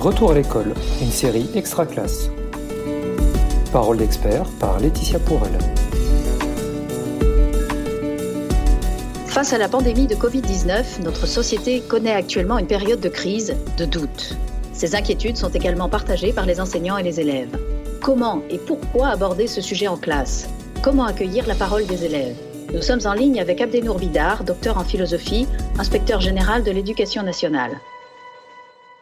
Retour à l'école, une série extra classe. Parole d'expert par Laetitia Pourrel. Face à la pandémie de Covid-19, notre société connaît actuellement une période de crise, de doute. Ces inquiétudes sont également partagées par les enseignants et les élèves. Comment et pourquoi aborder ce sujet en classe? Comment accueillir la parole des élèves? Nous sommes en ligne avec Abdenour Bidar, docteur en philosophie, inspecteur général de l'éducation nationale.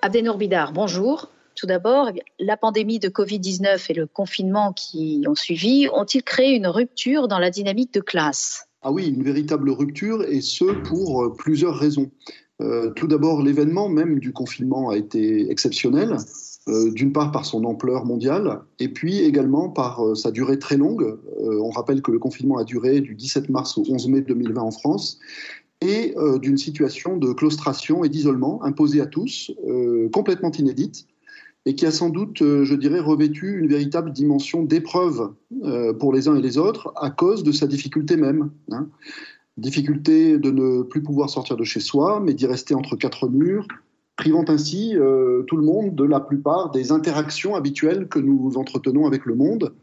Abdenour Bidar, bonjour. Tout d'abord, la pandémie de Covid-19 et le confinement qui ont suivi ont-ils créé une rupture dans la dynamique de classe? Ah oui, une véritable rupture, et ce pour euh, plusieurs raisons. Euh, tout d'abord, l'événement même du confinement a été exceptionnel, euh, d'une part par son ampleur mondiale, et puis également par sa durée très longue. on rappelle que le confinement a duré du 17 mars au 11 mai 2020 en France, et euh, d'une situation de claustration et d'isolement imposée à tous, euh, complètement inédite, et qui a sans doute, euh, je dirais, revêtu une véritable dimension d'épreuve pour les uns et les autres à cause de sa difficulté même. Hein. Difficulté de ne plus pouvoir sortir de chez soi, mais d'y rester entre quatre murs, privant ainsi tout le monde de la plupart des interactions habituelles que nous entretenons avec le monde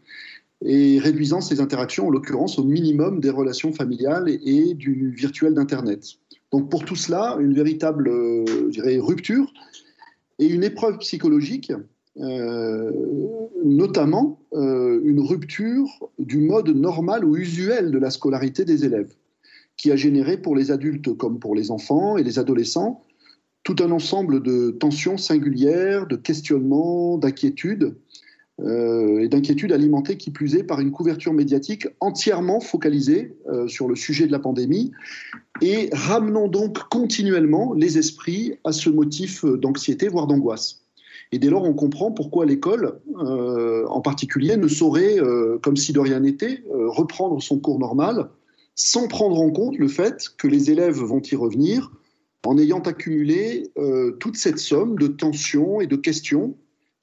et réduisant ces interactions, en l'occurrence, au minimum des relations familiales et, du virtuel d'Internet. Donc pour tout cela, une véritable euh, dirais, rupture et une épreuve psychologique, euh, notamment euh, une rupture du mode normal ou usuel de la scolarité des élèves, qui a généré pour les adultes comme pour les enfants et les adolescents tout un ensemble de tensions singulières, de questionnements, d'inquiétudes euh, et d'inquiétude alimentée qui plus est par une couverture médiatique entièrement focalisée euh, sur le sujet de la pandémie et ramenant donc continuellement les esprits à ce motif d'anxiété, voire d'angoisse. Et dès lors, on comprend pourquoi l'école, euh, en particulier, ne saurait, comme si de rien n'était, reprendre son cours normal sans prendre en compte le fait que les élèves vont y revenir en ayant accumulé toute cette somme de tensions et de questions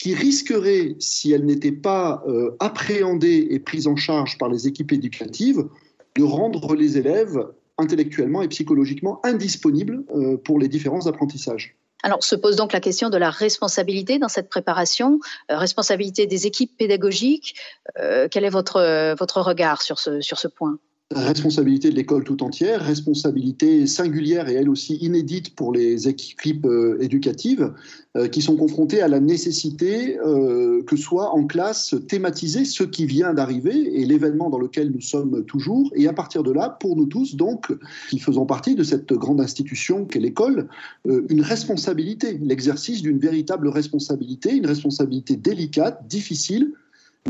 qui risquerait, si elle n'était pas euh, appréhendée et prise en charge par les équipes éducatives, de rendre les élèves intellectuellement et psychologiquement indisponibles euh, pour les différents apprentissages. Alors se pose donc la question de la responsabilité dans cette préparation, euh, responsabilité des équipes pédagogiques. quel est votre, regard sur ce, sur ce point? Responsabilité de l'école tout entière, responsabilité singulière et elle aussi inédite pour les équipes euh, éducatives euh, qui sont confrontées à la nécessité euh, que soit en classe thématisé ce qui vient d'arriver et l'événement dans lequel nous sommes toujours. Et à partir de là, pour nous tous, donc, qui faisons partie de cette grande institution qu'est l'école, une responsabilité, l'exercice d'une véritable responsabilité, une responsabilité délicate, difficile,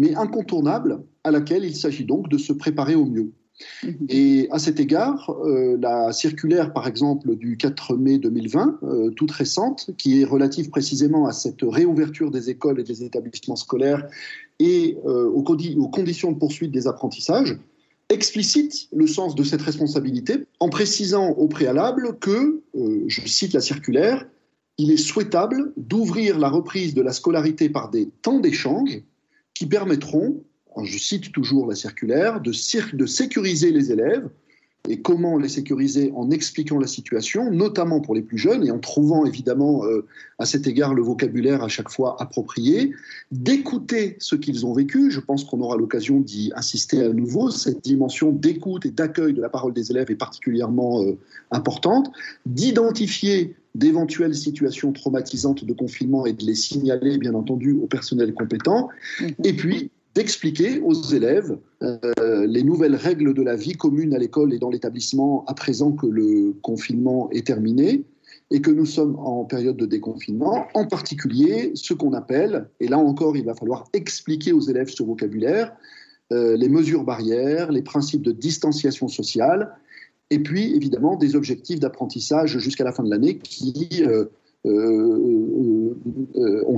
mais incontournable, à laquelle il s'agit donc de se préparer au mieux. Mhm. Et à cet égard, euh, la circulaire, par exemple, du 4 mai 2020, euh, toute récente, qui est relative précisément à cette réouverture des écoles et des établissements scolaires et euh, aux, conditions de poursuite des apprentissages, explicite le sens de cette responsabilité en précisant au préalable que, je cite la circulaire, il est souhaitable d'ouvrir la reprise de la scolarité par des temps d'échange qui permettront je cite toujours la circulaire, de, de sécuriser les élèves. Et comment les sécuriser en expliquant la situation, notamment pour les plus jeunes, et en trouvant évidemment euh, à cet égard le vocabulaire à chaque fois approprié, d'écouter ce qu'ils ont vécu. Je pense qu'on aura l'occasion d'y insister à nouveau. Cette dimension d'écoute et d'accueil de la parole des élèves est particulièrement euh, importante. D'identifier d'éventuelles situations traumatisantes de confinement et de les signaler, bien entendu, au personnel compétent. Mmh. Et puis, d'expliquer aux élèves euh, les nouvelles règles de la vie commune à l'école et dans l'établissement à présent que le confinement est terminé et que nous sommes en période de déconfinement, en particulier ce qu'on appelle, et là encore il va falloir expliquer aux élèves ce vocabulaire, euh, les mesures barrières, les principes de distanciation sociale, et puis évidemment des objectifs d'apprentissage jusqu'à la fin de l'année qui euh, ont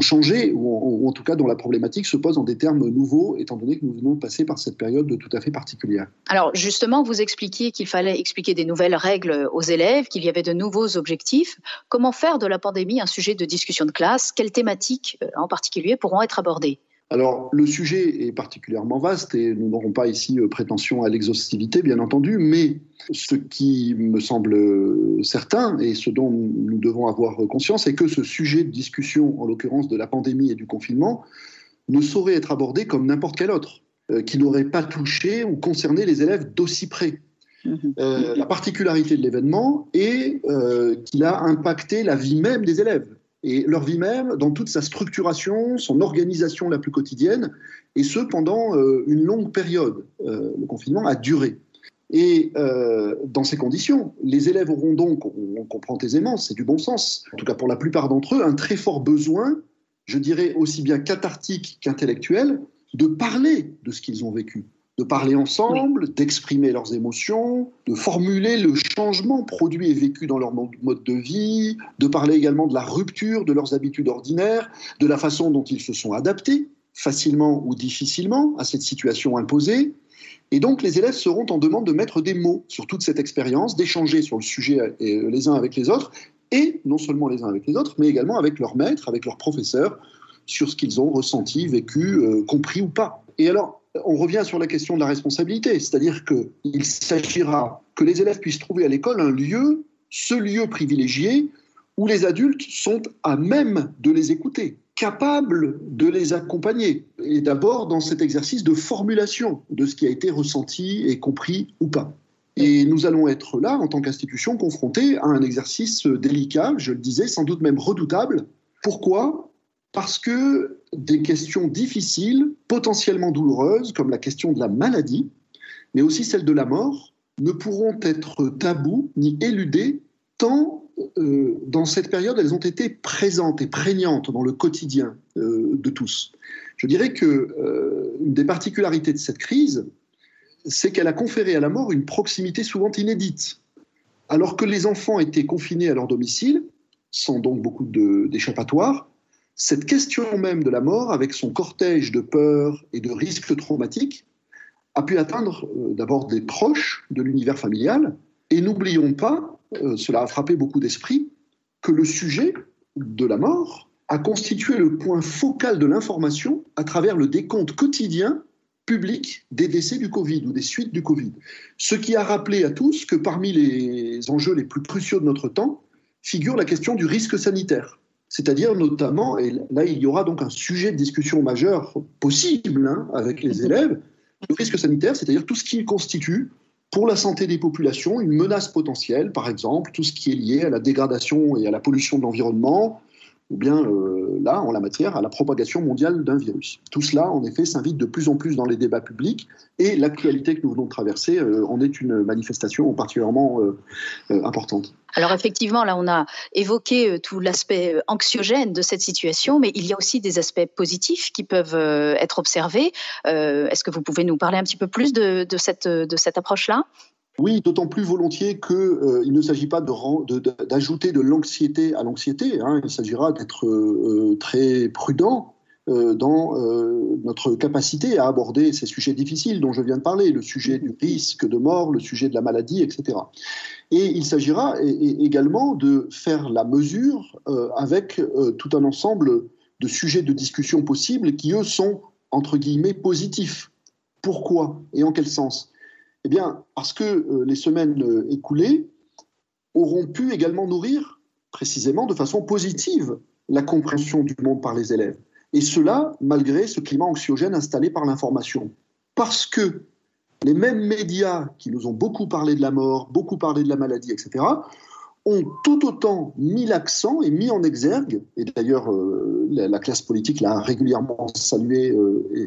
changé, ou en, tout cas dont la problématique se pose en des termes nouveaux, étant donné que nous venons de passer par cette période tout à fait particulière. Alors justement, vous expliquiez qu'il fallait expliquer des nouvelles règles aux élèves, qu'il y avait de nouveaux objectifs. Comment faire de la pandémie un sujet de discussion de classe? Quelles thématiques euh, en particulier pourront être abordées? Alors, le sujet est particulièrement vaste et nous n'aurons pas ici euh, prétention à l'exhaustivité, bien entendu, mais ce qui me semble certain et ce dont nous devons avoir conscience, c'est que ce sujet de discussion, en l'occurrence de la pandémie et du confinement, ne saurait être abordé comme n'importe quel autre, euh, qui n'aurait pas touché ou concerné les élèves d'aussi près. Mhm. Euh, la particularité de l'événement est qu'il a impacté la vie même des élèves et leur vie même dans toute sa structuration, son organisation la plus quotidienne, et ce pendant euh, une longue période. Euh, le confinement a duré. Et euh, dans ces conditions, les élèves auront donc, on comprend aisément, c'est du bon sens, en tout cas pour la plupart d'entre eux, un très fort besoin, je dirais aussi bien cathartique qu'intellectuel, de parler de ce qu'ils ont vécu de parler ensemble, d'exprimer leurs émotions, de formuler le changement produit et vécu dans leur mode de vie, de parler également de la rupture de leurs habitudes ordinaires, de la façon dont ils se sont adaptés, facilement ou difficilement, à cette situation imposée. Et donc les élèves seront en demande de mettre des mots sur toute cette expérience, d'échanger sur le sujet euh, les uns avec les autres, et non seulement les uns avec les autres, mais également avec leurs maîtres, avec leurs professeurs, sur ce qu'ils ont ressenti, vécu, euh, compris ou pas. Et alors, on revient sur la question de la responsabilité, c'est-à-dire qu'il s'agira que les élèves puissent trouver à l'école un lieu, ce lieu privilégié, où les adultes sont à même de les écouter, capables de les accompagner, et d'abord dans cet exercice de formulation de ce qui a été ressenti et compris ou pas. Et nous allons être là, en tant qu'institution, confrontés à un exercice délicat, je le disais, sans doute même redoutable. Pourquoi? Parce que des questions difficiles, potentiellement douloureuses, comme la question de la maladie, mais aussi celle de la mort, ne pourront être tabous ni éludées tant euh, dans cette période elles ont été présentes et prégnantes dans le quotidien euh, de tous. Je dirais que euh, des particularités de cette crise, c'est qu'elle a conféré à la mort une proximité souvent inédite. Alors que les enfants étaient confinés à leur domicile, sans donc beaucoup d'échappatoires, cette question même de la mort, avec son cortège de peurs et de risques traumatiques, a pu atteindre euh, d'abord des proches de l'univers familial. Et n'oublions pas, euh, cela a frappé beaucoup d'esprits, que le sujet de la mort a constitué le point focal de l'information à travers le décompte quotidien public des décès du Covid ou des suites du Covid. Ce qui a rappelé à tous que parmi les enjeux les plus cruciaux de notre temps figure la question du risque sanitaire c'est-à-dire notamment, et là il y aura donc un sujet de discussion majeur possible hein, avec les élèves, le risque sanitaire, c'est-à-dire tout ce qui constitue pour la santé des populations une menace potentielle, par exemple tout ce qui est lié à la dégradation et à la pollution de l'environnement, ou bien euh, là, en la matière, à la propagation mondiale d'un virus. Tout cela, en effet, s'invite de plus en plus dans les débats publics, et l'actualité que nous venons de traverser euh, en est une manifestation particulièrement euh, importante. Alors effectivement, là, on a évoqué tout l'aspect anxiogène de cette situation, mais il y a aussi des aspects positifs qui peuvent être observés. Est-ce que vous pouvez nous parler un petit peu plus de, cette, de cette approche-là? Oui, d'autant plus volontiers qu'il euh, ne s'agit pas d'ajouter de, l'anxiété à l'anxiété. Hein. Il s'agira d'être euh, euh, très prudent dans notre capacité à aborder ces sujets difficiles dont je viens de parler, le sujet du risque de mort, le sujet de la maladie, etc. Et il s'agira également de faire la mesure avec tout un ensemble de sujets de discussion possibles qui, eux, sont, entre guillemets, positifs. Pourquoi et en quel sens? Eh bien, parce que euh, les semaines euh, écoulées auront pu également nourrir, précisément de façon positive, la compréhension du monde par les élèves. Et cela, malgré ce climat anxiogène installé par l'information. Parce que les mêmes médias qui nous ont beaucoup parlé de la mort, beaucoup parlé de la maladie, etc., ont tout autant mis l'accent et mis en exergue, et d'ailleurs euh, la, classe politique l'a régulièrement salué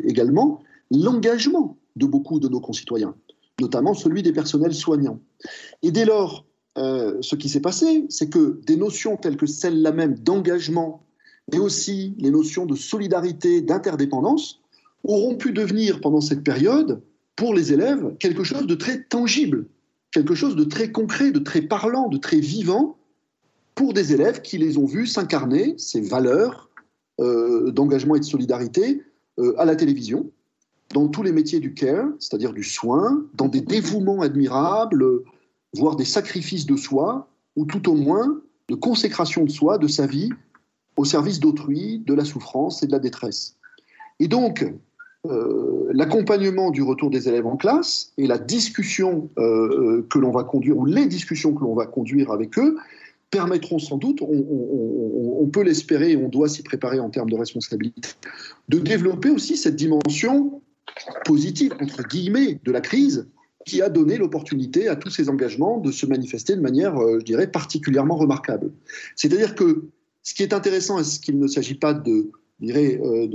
également, l'engagement de beaucoup de nos concitoyens notamment celui des personnels soignants. Et dès lors, euh, ce qui s'est passé, c'est que des notions telles que celles-là même d'engagement, mais aussi les notions de solidarité, d'interdépendance, auront pu devenir pendant cette période, pour les élèves, quelque chose de très tangible, quelque chose de très concret, de très parlant, de très vivant, pour des élèves qui les ont vus s'incarner, ces valeurs euh, d'engagement et de solidarité, euh, à la télévision, dans tous les métiers du care, c'est-à-dire du soin, dans des dévouements admirables, voire des sacrifices de soi, ou tout au moins de consécration de soi, de sa vie, au service d'autrui, de la souffrance et de la détresse. Et donc, euh, l'accompagnement du retour des élèves en classe et la discussion euh, que l'on va conduire, ou les discussions que l'on va conduire avec eux, permettront sans doute, on, peut l'espérer on doit s'y préparer en termes de responsabilité, de développer aussi cette dimension positive, entre guillemets, de la crise, qui a donné l'opportunité à tous ces engagements de se manifester de manière, euh, je dirais, particulièrement remarquable. C'est-à-dire que ce qui est intéressant et ce qu'il ne s'agit pas de, dirais, euh,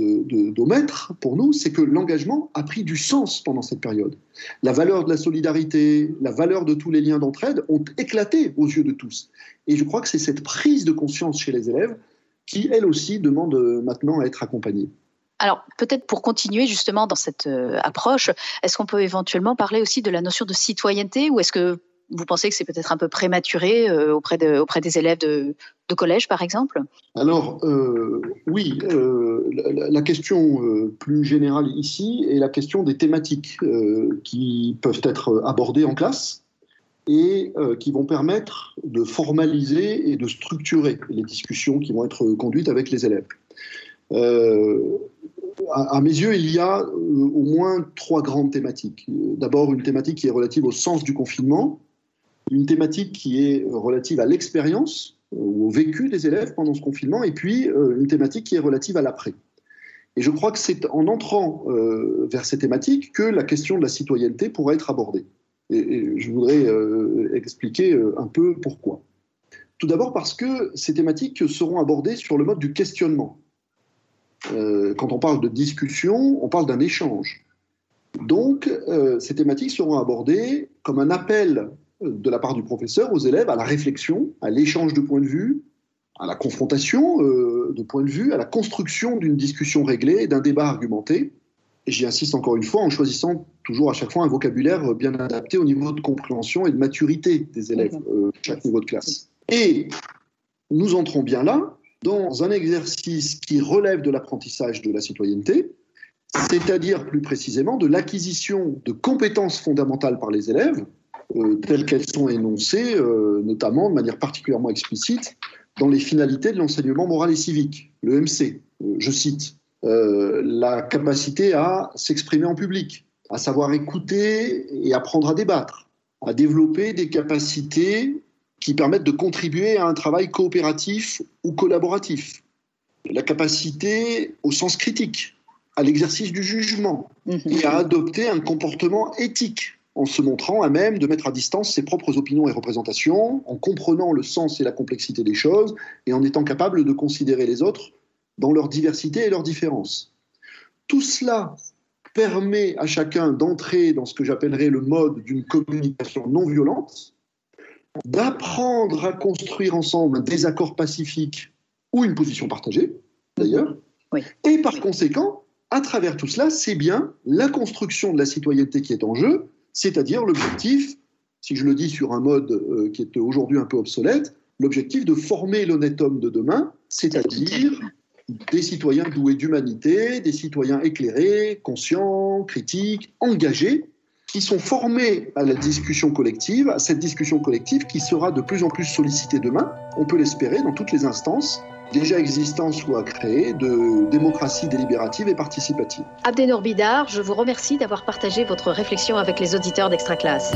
d'omettre pour nous, c'est que l'engagement a pris du sens pendant cette période. La valeur de la solidarité, la valeur de tous les liens d'entraide ont éclaté aux yeux de tous. Et je crois que c'est cette prise de conscience chez les élèves qui, elle aussi, demande maintenant à être accompagnée. Alors peut-être pour continuer justement dans cette euh, approche, est-ce qu'on peut éventuellement parler aussi de la notion de citoyenneté ou est-ce que vous pensez que c'est peut-être un peu prématuré euh, auprès, de, auprès des élèves de, collège, par exemple? Alors, euh, oui, la, question plus générale ici est la question des thématiques qui peuvent être abordées en classe et qui vont permettre de formaliser et de structurer les discussions qui vont être conduites avec les élèves à, mes yeux, il y a euh, au moins trois grandes thématiques. D'abord, une thématique qui est relative au sens du confinement, une thématique qui est relative à l'expérience euh, ou au vécu des élèves pendant ce confinement, et puis euh, une thématique qui est relative à l'après. Et je crois que c'est en entrant vers ces thématiques que la question de la citoyenneté pourra être abordée. Et, je voudrais expliquer un peu pourquoi. Tout d'abord parce que ces thématiques seront abordées sur le mode du questionnement. Euh, quand on parle de discussion, on parle d'un échange. Donc, euh, ces thématiques seront abordées comme un appel euh, de la part du professeur aux élèves à la réflexion, à l'échange de points de vue, à la confrontation de points de vue, à la construction d'une discussion réglée, d'un débat argumenté. Et j'y insiste encore une fois en choisissant toujours à chaque fois un vocabulaire bien adapté au niveau de compréhension et de maturité des élèves, chaque niveau de classe. Et nous entrons bien là dans un exercice qui relève de l'apprentissage de la citoyenneté, c'est-à-dire plus précisément de l'acquisition de compétences fondamentales par les élèves, euh, telles qu'elles sont énoncées, euh, notamment de manière particulièrement explicite, dans les finalités de l'enseignement moral et civique, le MC. Euh, je cite la capacité à s'exprimer en public, à savoir écouter et apprendre à débattre, à développer des capacités qui permettent de contribuer à un travail coopératif ou collaboratif. La capacité au sens critique, à l'exercice du jugement mhm. et à adopter un comportement éthique en se montrant à même de mettre à distance ses propres opinions et représentations, en comprenant le sens et la complexité des choses et en étant capable de considérer les autres dans leur diversité et leurs différences. Tout cela permet à chacun d'entrer dans ce que j'appellerais le mode d'une communication non violente, d'apprendre à construire ensemble des accords pacifiques ou une position partagée, d'ailleurs. Et par conséquent, à travers tout cela, c'est bien la construction de la citoyenneté qui est en jeu, c'est-à-dire l'objectif, si je le dis sur un mode euh, qui est aujourd'hui un peu obsolète, l'objectif de former l'honnête homme de demain, c'est-à-dire des citoyens doués d'humanité, des citoyens éclairés, conscients, critiques, engagés, qui sont formés à la discussion collective, à cette discussion collective qui sera de plus en plus sollicitée demain, on peut l'espérer, dans toutes les instances déjà existantes ou à créer de démocratie délibérative et participative. Abdenor Bidar, je vous remercie d'avoir partagé votre réflexion avec les auditeurs d'Extra Classe.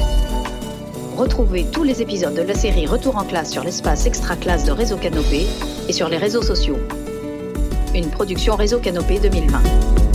Retrouvez tous les épisodes de la série Retour en classe sur l'espace Extra Classe de Réseau Canopé et sur les réseaux sociaux. Une production Réseau Canopé 2020.